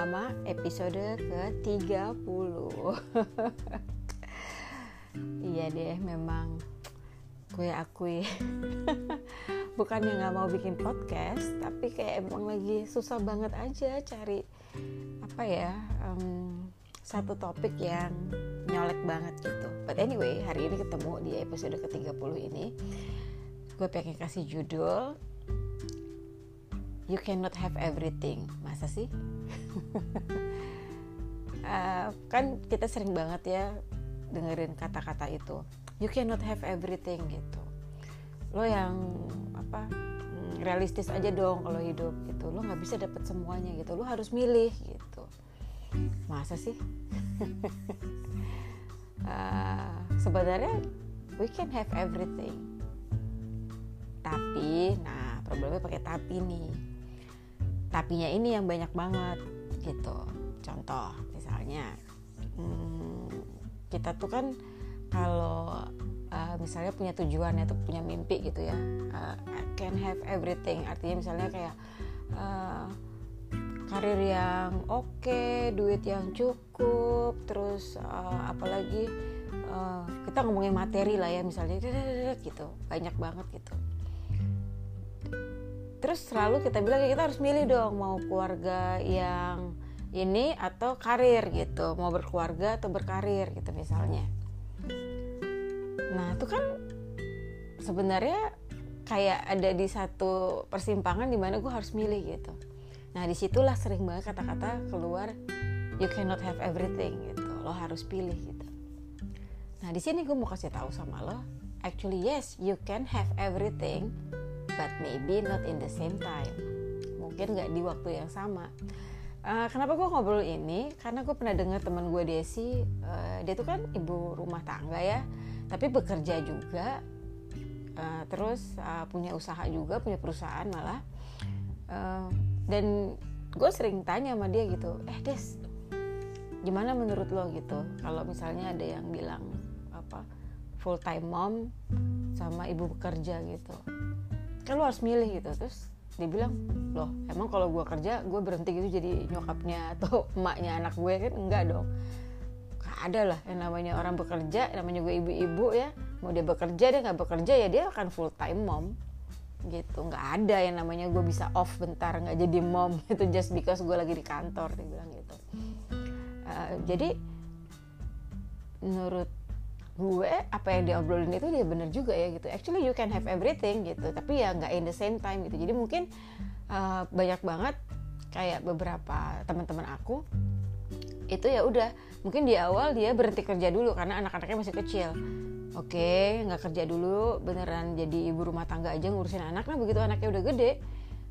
Mama episode ke-30 Iya deh memang gue akui. Bukannya gak mau bikin podcast Tapi kayak emang lagi susah banget aja cari Apa ya um, Satu topik yang nyolek banget gitu. But anyway hari ini ketemu di episode ke-30 ini. Gue pengen kasih judul you cannot have everything. Masa sih? Uh, kan kita sering banget ya dengerin kata-kata itu. You cannot have everything gitu. Lo yang apa hmm, realistis aja dong kalau hidup gitu. Lo nggak bisa dapet semuanya gitu. Lo harus milih gitu. Masa sih? Uh, sebenarnya we can have everything. Tapi nah problemnya pakai tapi nih tapinya ini yang banyak banget gitu. Contoh misalnya hmm, kita tuh kan kalau uh, misalnya punya tujuan atau punya mimpi gitu ya uh, I can have everything. Artinya misalnya kayak uh, karir yang oke okay, duit yang cukup terus uh, apalagi uh, kita ngomongin materi lah ya misalnya gitu. Banyak banget gitu terus selalu kita bilang kita harus milih dong mau keluarga yang ini atau karir gitu. Mau berkeluarga atau berkarir gitu misalnya. Nah itu kan sebenarnya kayak ada di satu persimpangan di mana gue harus milih gitu. Nah di situlah sering banget kata-kata keluar you cannot have everything gitu. Lo harus pilih gitu. Nah di sini gue mau kasih tahu sama lo actually yes you can have everything but maybe not in the same time. Mungkin nggak di waktu yang sama. Uh, kenapa gue ngobrol ini? Karena gue pernah dengar teman gue Desi uh, dia tuh kan ibu rumah tangga ya tapi bekerja juga uh, terus uh, punya usaha juga punya perusahaan malah. Uh, dan gue sering tanya sama dia gitu eh Des gimana menurut lo gitu? Kalau misalnya ada yang bilang apa full time mom sama ibu bekerja gitu kan lu harus milih gitu. Terus dia bilang loh emang kalau gue kerja gue berhenti gitu jadi nyokapnya atau emaknya anak gue? Kan enggak dong. Ada lah yang namanya orang bekerja namanya gue ibu-ibu ya. Mau dia bekerja dia nggak bekerja ya dia akan full time mom. Gitu. Nggak ada yang namanya gue bisa off bentar nggak jadi mom itu just because gue lagi di kantor dia bilang gitu. Uh, jadi menurut gue apa yang diobrolin itu dia bener juga ya gitu. Actually you can have everything gitu. Tapi ya nggak in the same time gitu. Jadi mungkin uh, banyak banget kayak beberapa teman-teman aku itu ya udah mungkin di awal dia berhenti kerja dulu karena anak-anaknya masih kecil. Oke okay, nggak kerja dulu beneran jadi ibu rumah tangga aja ngurusin anak. Nah begitu anaknya udah gede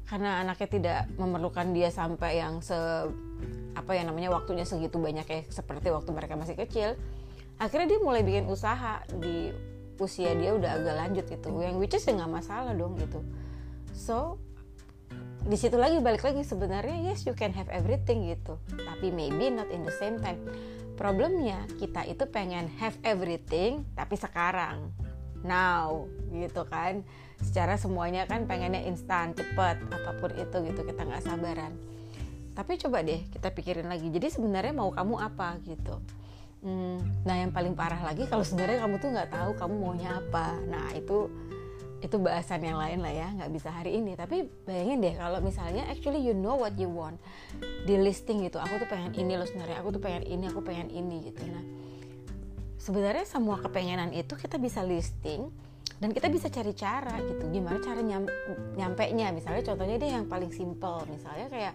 karena anaknya tidak memerlukan dia sampai yang se apa ya namanya waktunya segitu banyak kayak seperti waktu mereka masih kecil akhirnya dia mulai bikin usaha di usia dia udah agak lanjut gitu. Yang which is ya nggak masalah dong gitu. So di situ lagi balik lagi. Sebenarnya yes you can have everything gitu. Tapi maybe not in the same time. Problemnya kita itu pengen have everything tapi sekarang. Now gitu kan. Secara semuanya kan pengennya instan cepet apa pun itu gitu. Kita nggak sabaran. Tapi coba deh kita pikirin lagi. Jadi sebenarnya mau kamu apa gitu Hmm, nah yang paling parah lagi kalau sebenarnya kamu tuh nggak tahu kamu maunya apa. Nah itu itu bahasan yang lain lah ya, nggak bisa hari ini. Tapi bayangin deh kalau misalnya actually you know what you want di listing gitu. Aku tuh pengen ini loh sebenarnya. Aku tuh pengen ini, aku pengen ini gitu. Nah sebenarnya semua kepengenan itu kita bisa listing dan kita bisa cari cara gitu. Gimana cara nyam, nyampe nya? Misalnya contohnya deh yang paling simple. Misalnya kayak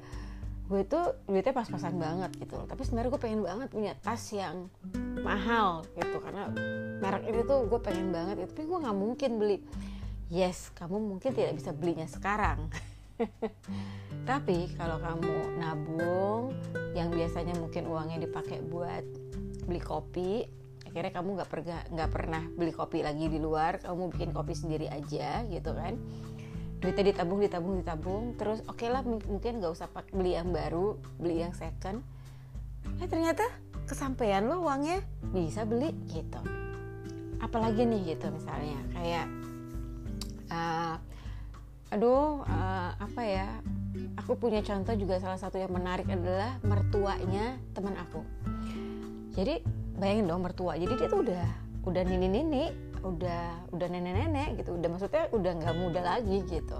gue itu duitnya pas-pasan banget gitu. Loh tapi sebenarnya gue pengen banget punya tas yang mahal gitu. Karena merek ini tuh gue pengen banget gitu. tapi gue nggak mungkin beli. Yes kamu mungkin tidak bisa belinya sekarang. Tapi kalau kamu nabung yang biasanya mungkin uangnya dipakai buat beli kopi akhirnya kamu nggak pernah nggak pernah beli kopi lagi di luar. Kamu bikin kopi sendiri aja gitu kan duitnya ditabung ditabung ditabung. Terus oke okay lah mungkin nggak usah pak beli yang baru beli yang second. Eh ternyata kesampaian lo uangnya bisa beli gitu. Apalagi nih gitu misalnya. Kayak uh, aduh uh, apa ya aku punya contoh juga salah satu yang menarik adalah mertuanya teman aku. Jadi bayangin dong mertua. Jadi dia tuh udah udah nini nini udah udah nenek nenek gitu. Udah maksudnya udah nggak muda lagi gitu.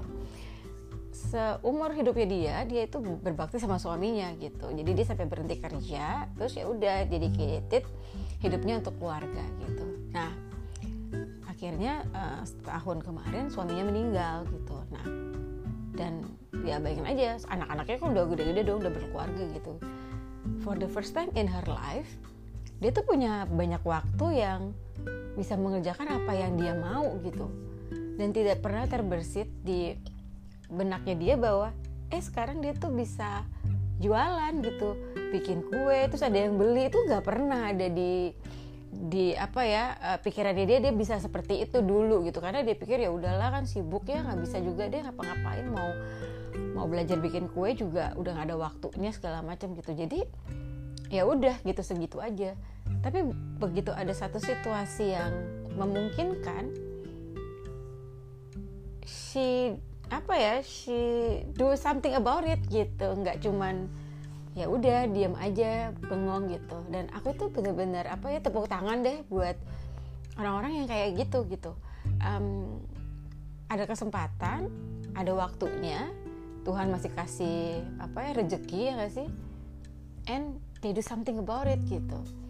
Seumur hidupnya dia dia itu berbakti sama suaminya gitu. Jadi dia sampai berhenti kerja terus ya udah dedicated hidupnya untuk keluarga gitu. Nah akhirnya uh, setahun kemarin suaminya meninggal gitu. Nah dan ya bayangin aja anak-anaknya kan udah gede-gede dong udah berkeluarga gitu. For the first time in her life dia tuh punya banyak waktu yang bisa mengerjakan apa yang dia mau gitu. Dan tidak pernah terbersit di benaknya dia bahwa eh sekarang dia tuh bisa jualan gitu bikin kue terus ada yang beli. Itu nggak pernah ada di di apa ya uh, pikirannya dia dia bisa seperti itu dulu gitu. Karena dia pikir ya udahlah kan sibuk ya nggak bisa juga dia ngapa-ngapain mau mau belajar bikin kue juga udah nggak ada waktunya segala macam gitu. Jadi ya udah gitu segitu aja tapi begitu ada satu situasi yang memungkinkan si apa ya si do something about it gitu. Nggak cuman ya udah diam aja bengong gitu. Dan aku tuh bener-bener apa ya tepuk tangan deh buat orang-orang yang kayak gitu gitu. Um, ada kesempatan ada waktunya Tuhan masih kasih apa ya rezeki ya gak sih? And they do something about it gitu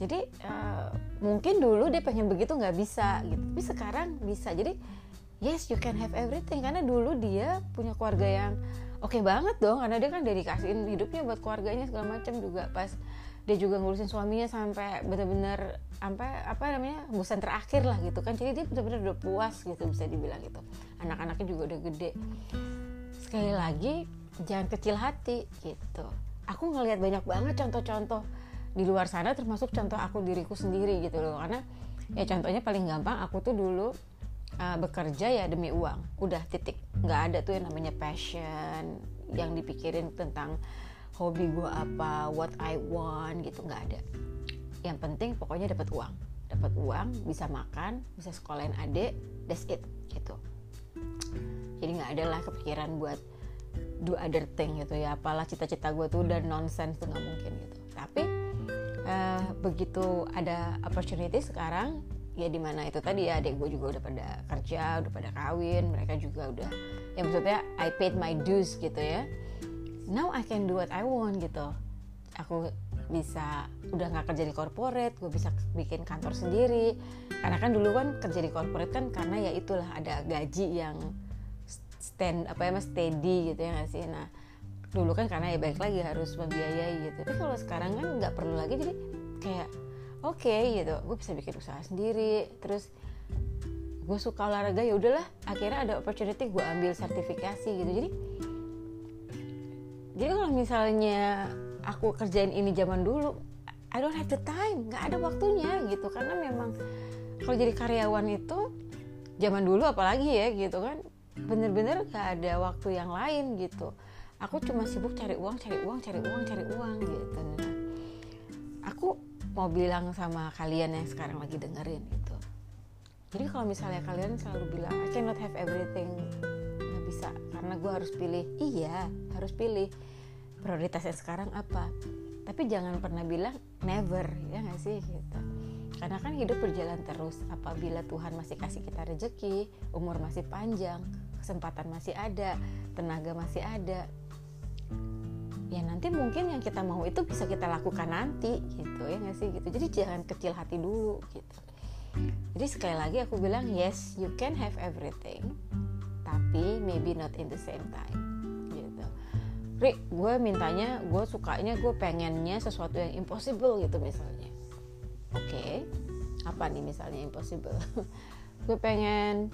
jadi uh, mungkin dulu dia pengen begitu nggak bisa gitu. Tapi sekarang bisa. Jadi yes you can have everything. Karena dulu dia punya keluarga yang oke okay banget dong. Karena dia kan dedikasiin hidupnya buat keluarganya segala macam juga. Pas dia juga ngurusin suaminya sampai benar-benar sampai apa namanya busan terakhir lah gitu kan. Jadi dia benar-benar udah puas gitu bisa dibilang gitu. Anak-anaknya juga udah gede. Sekali lagi jangan kecil hati gitu. Aku ngelihat banyak banget contoh-contoh di luar sana termasuk contoh aku diriku sendiri gitu loh. Karena ya contohnya paling gampang aku tuh dulu uh, bekerja ya demi uang. Udah titik. Nggak ada tuh yang namanya passion yang dipikirin tentang hobi gue apa what I want gitu. Nggak ada. Yang penting pokoknya dapat uang. Dapat uang bisa makan bisa sekolahin adik that's it gitu. Jadi nggak ada lah kepikiran buat do other thing gitu ya. Apalah cita-cita gue tuh udah nonsense tuh nggak mungkin gitu. Tapi uh, begitu ada opportunity sekarang ya di mana itu tadi ya adik gue juga udah pada kerja udah pada kawin mereka juga udah ya maksudnya I paid my dues gitu ya. Now I can do what I want gitu. Aku bisa udah nggak kerja di corporate gue bisa bikin kantor sendiri. Karena kan dulu kan kerja di corporate kan karena ya itulah ada gaji yang stand apa ya mas steady gitu ya nggak sih? Nah dulu kan karena ya baik lagi harus membiayai gitu. Tapi kalau sekarang kan nggak perlu lagi jadi kayak oke okay, gitu gue bisa bikin usaha sendiri. Terus gue suka olahraga ya udahlah akhirnya ada opportunity gue ambil sertifikasi gitu. Jadi jadi kalau misalnya aku kerjain ini zaman dulu I don't have the time nggak ada waktunya gitu. Karena memang kalau jadi karyawan itu zaman dulu apalagi ya gitu kan bener-bener gak ada waktu yang lain gitu aku cuma sibuk cari uang cari uang cari uang cari uang gitu. Nah, aku mau bilang sama kalian yang sekarang lagi dengerin itu jadi kalau misalnya kalian selalu bilang I cannot have everything nggak bisa karena gue harus pilih. Iya harus pilih. Prioritasnya sekarang apa? Tapi jangan pernah bilang never ya nggak sih gitu. Karena kan hidup berjalan terus. Apabila Tuhan masih kasih kita rezeki umur masih panjang kesempatan masih ada tenaga masih ada ya nanti mungkin yang kita mau itu bisa kita lakukan nanti gitu. Ya nggak sih gitu. Jadi jangan kecil hati dulu gitu. Jadi sekali lagi aku bilang yes you can have everything tapi maybe not in the same time gitu. Rick gue mintanya gue sukanya gue pengennya sesuatu yang impossible gitu misalnya. Oke okay. apa nih misalnya impossible? Gue pengen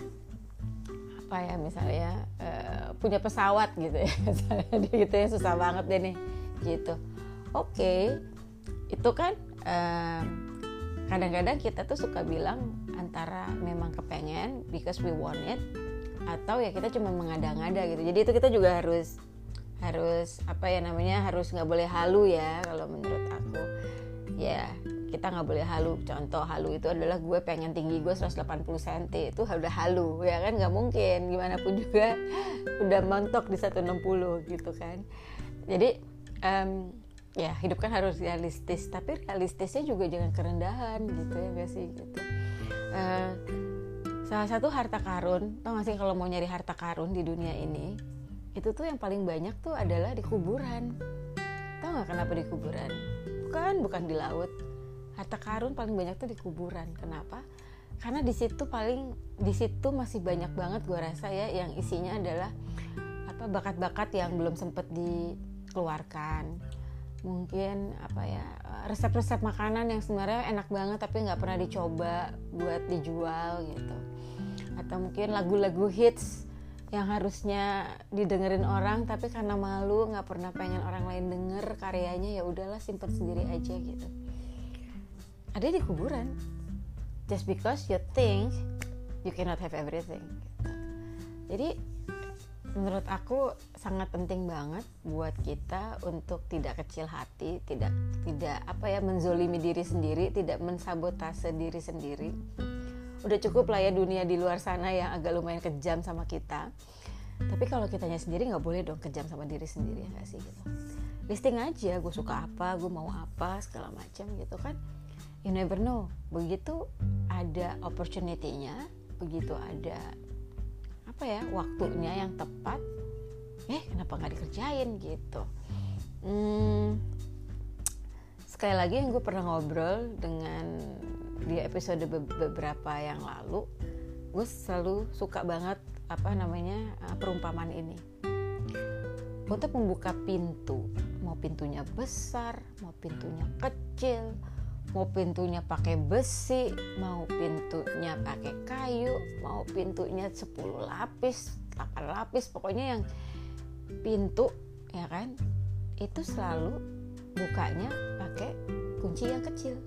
apa ya misalnya uh, punya pesawat gitu ya. Misalnya gitu ya susah banget deh nih gitu. Oke okay. itu kan kadang kadang-kadang kita tuh suka bilang antara memang kepengen because we want it atau ya kita cuma mengada-ngada gitu. Jadi itu kita juga harus harus apa ya namanya harus nggak boleh halu ya kalau menurut aku. Ya kita nggak boleh halu. Contoh halu itu adalah gue pengen tinggi gue 180 cm itu udah halu ya kan? Nggak mungkin. Gimana pun juga udah montok di 160 gitu kan? Jadi um, ya hidup kan harus realistis. Tapi realistisnya juga jangan kerendahan gitu ya gak sih gitu. Uh, salah satu harta karun tau gak sih kalau mau nyari harta karun di dunia ini itu tuh yang paling banyak tuh adalah di kuburan. Tau gak kenapa di kuburan? Bukan bukan di laut harta karun paling banyak tuh di kuburan. Kenapa? Karena di situ paling di situ masih banyak banget gue rasa ya yang isinya adalah apa bakat-bakat yang belum sempet dikeluarkan. Mungkin apa ya resep-resep makanan yang sebenarnya enak banget tapi nggak pernah dicoba buat dijual gitu. Atau mungkin lagu-lagu hits yang harusnya didengerin orang tapi karena malu nggak pernah pengen orang lain denger karyanya ya udahlah simpen sendiri aja gitu ada di kuburan. Just because you think you cannot have everything gitu. jadi menurut aku sangat penting banget buat kita untuk tidak kecil hati tidak tidak apa ya menzolimi diri sendiri tidak mensabotase diri sendiri. Udah cukup lah ya dunia di luar sana yang agak lumayan kejam sama kita. Tapi kalau kitanya sendiri nggak boleh dong kejam sama diri sendiri ya sih gitu. Listing aja gue suka apa gue mau apa segala macam gitu kan you never know. Begitu ada opportunity-nya begitu ada apa ya waktunya yang tepat eh kenapa nggak dikerjain gitu? Hmm, sekali lagi yang gue pernah ngobrol dengan di episode be beberapa yang lalu gue selalu suka banget apa namanya uh, perumpamaan ini. Untuk membuka pintu mau pintunya besar mau pintunya kecil mau pintunya pakai besi mau pintunya pakai kayu mau pintunya 10 lapis 8 lapis pokoknya yang pintu ya kan? Itu selalu bukanya pakai kunci yang kecil.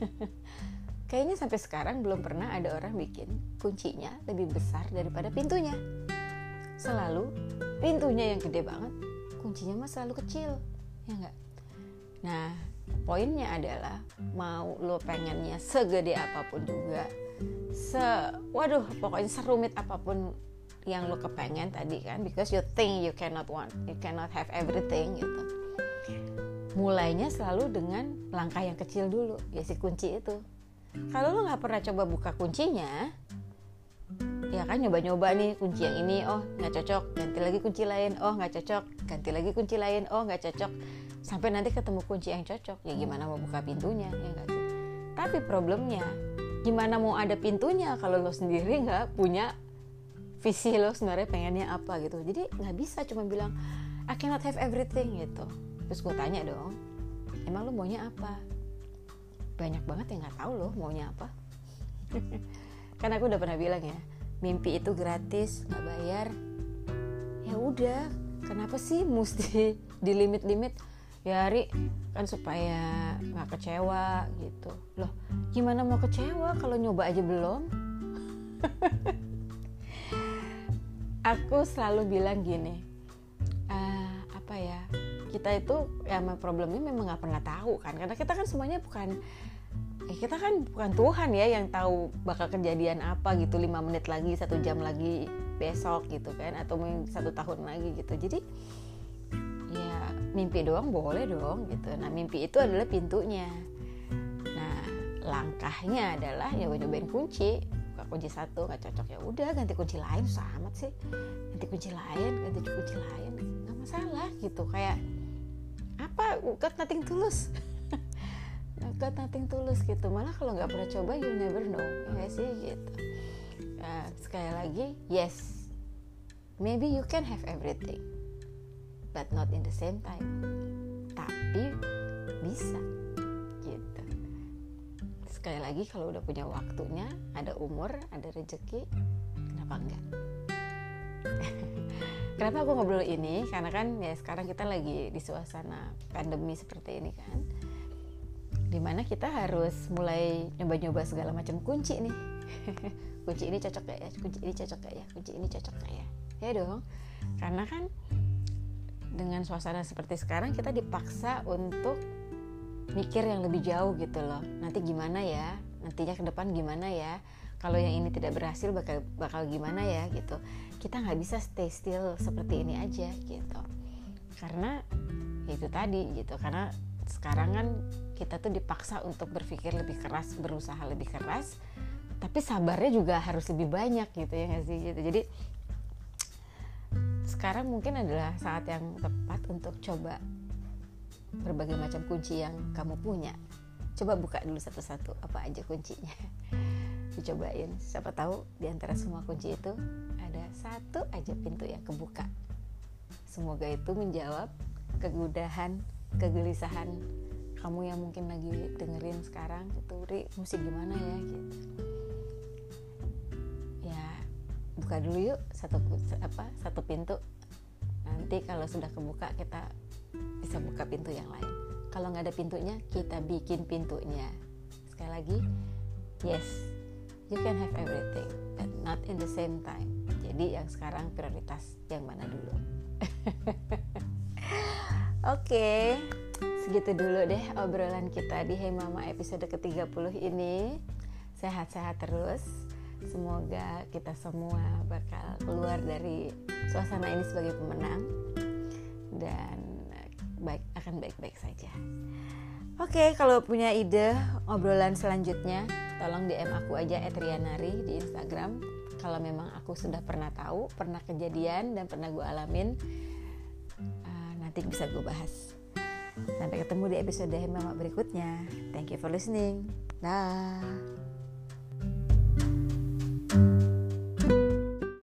Kayaknya sampai sekarang belum pernah ada orang bikin kuncinya lebih besar daripada pintunya. Selalu pintunya yang gede banget kuncinya mah selalu kecil ya enggak nah poinnya adalah mau lo pengennya segede apa pun juga se waduh pokoknya serumit apa pun yang lo kepengen tadi kan because you think you cannot want you cannot have everything gitu. Mulainya selalu dengan langkah yang kecil dulu ya si kunci itu. Kalau lo nggak pernah coba buka kuncinya ya kan nyoba-nyoba nih kunci yang ini oh nggak cocok ganti lagi kunci lain oh nggak cocok ganti lagi kunci lain oh nggak cocok sampai nanti ketemu kunci yang cocok. Ya gimana mau buka pintunya ya nggak sih? Tapi problemnya gimana mau ada pintunya kalau lo sendiri nggak punya visi lo sebenarnya pengennya apa gitu. Jadi nggak bisa cuma bilang I cannot have everything gitu. Terus gue tanya dong emang lo maunya apa? Banyak banget yang nggak tahu loh maunya apa. Karena aku udah pernah bilang ya mimpi itu gratis nggak bayar. Ya udah kenapa sih mesti di limit limit ya Ari kan supaya nggak kecewa gitu. Loh gimana mau kecewa kalau nyoba aja belum? Aku selalu bilang gini uh, apa ya kita itu ya problemnya memang nggak pernah tahu kan karena kita kan semuanya bukan eh, kita kan bukan Tuhan ya yang tahu bakal kejadian apa gitu lima menit lagi satu jam lagi besok gitu kan atau mungkin satu tahun lagi gitu. Jadi mimpi doang boleh dong gitu. Nah mimpi itu adalah pintunya. Nah langkahnya adalah ya nyobain kunci. Buka kunci satu nggak cocok ya udah ganti kunci lain sama sih. Ganti kunci lain ganti kunci lain nggak masalah gitu. Kayak apa? Got nothing tulus. Got nothing tulus gitu. Malah kalau nggak pernah coba you never know. Ya sih gitu. Uh, sekali lagi yes. Maybe you can have everything but not in the same time. Tapi bisa gitu. Sekali lagi kalau udah punya waktunya ada umur ada rezeki kenapa enggak? Kenapa aku ngobrol ini? Karena kan ya sekarang kita lagi di suasana pandemi seperti ini kan. Di mana kita harus mulai nyoba-nyoba segala macam kunci nih. Kunci ini cocok gak ya? Kunci ini cocok gak ya? Kunci ini cocok gak ya? Ya dong. Karena kan dengan suasana seperti sekarang kita dipaksa untuk mikir yang lebih jauh gitu loh. Nanti gimana ya? Nantinya ke depan gimana ya? Kalau yang ini tidak berhasil bakal bakal gimana ya gitu. Kita nggak bisa stay still seperti ini aja gitu. Karena ya itu tadi gitu. Karena sekarang kan kita tuh dipaksa untuk berpikir lebih keras berusaha lebih keras. Tapi sabarnya juga harus lebih banyak gitu ya nggak sih gitu. Jadi sekarang mungkin adalah saat yang tepat untuk coba berbagai macam kunci yang kamu punya. Coba buka dulu satu-satu apa aja kuncinya? Dicobain. Siapa tahu di antara semua kunci itu ada satu aja pintu yang kebuka. Semoga itu menjawab kegudahan kegelisahan kamu yang mungkin lagi dengerin sekarang. Itu ri musik gimana ya gitu buka dulu yuk satu apa satu pintu. Nanti kalau sudah kebuka kita bisa buka pintu yang lain. Kalau nggak ada pintunya kita bikin pintunya. Sekali lagi yes you can have everything but not in the same time. Jadi yang sekarang prioritas yang mana dulu? Oke okay, segitu dulu deh obrolan kita di Hey Mama episode ke-30 ini. Sehat-sehat terus semoga kita semua bakal keluar dari suasana ini sebagai pemenang dan baik akan baik-baik saja. Oke, kalau punya ide obrolan selanjutnya, tolong DM aku aja @rianari di Instagram. Kalau memang aku sudah pernah tahu, pernah kejadian dan pernah gue alamin, uh, nanti bisa gue bahas. Sampai ketemu di episode Mama berikutnya. Thank you for listening. Dah.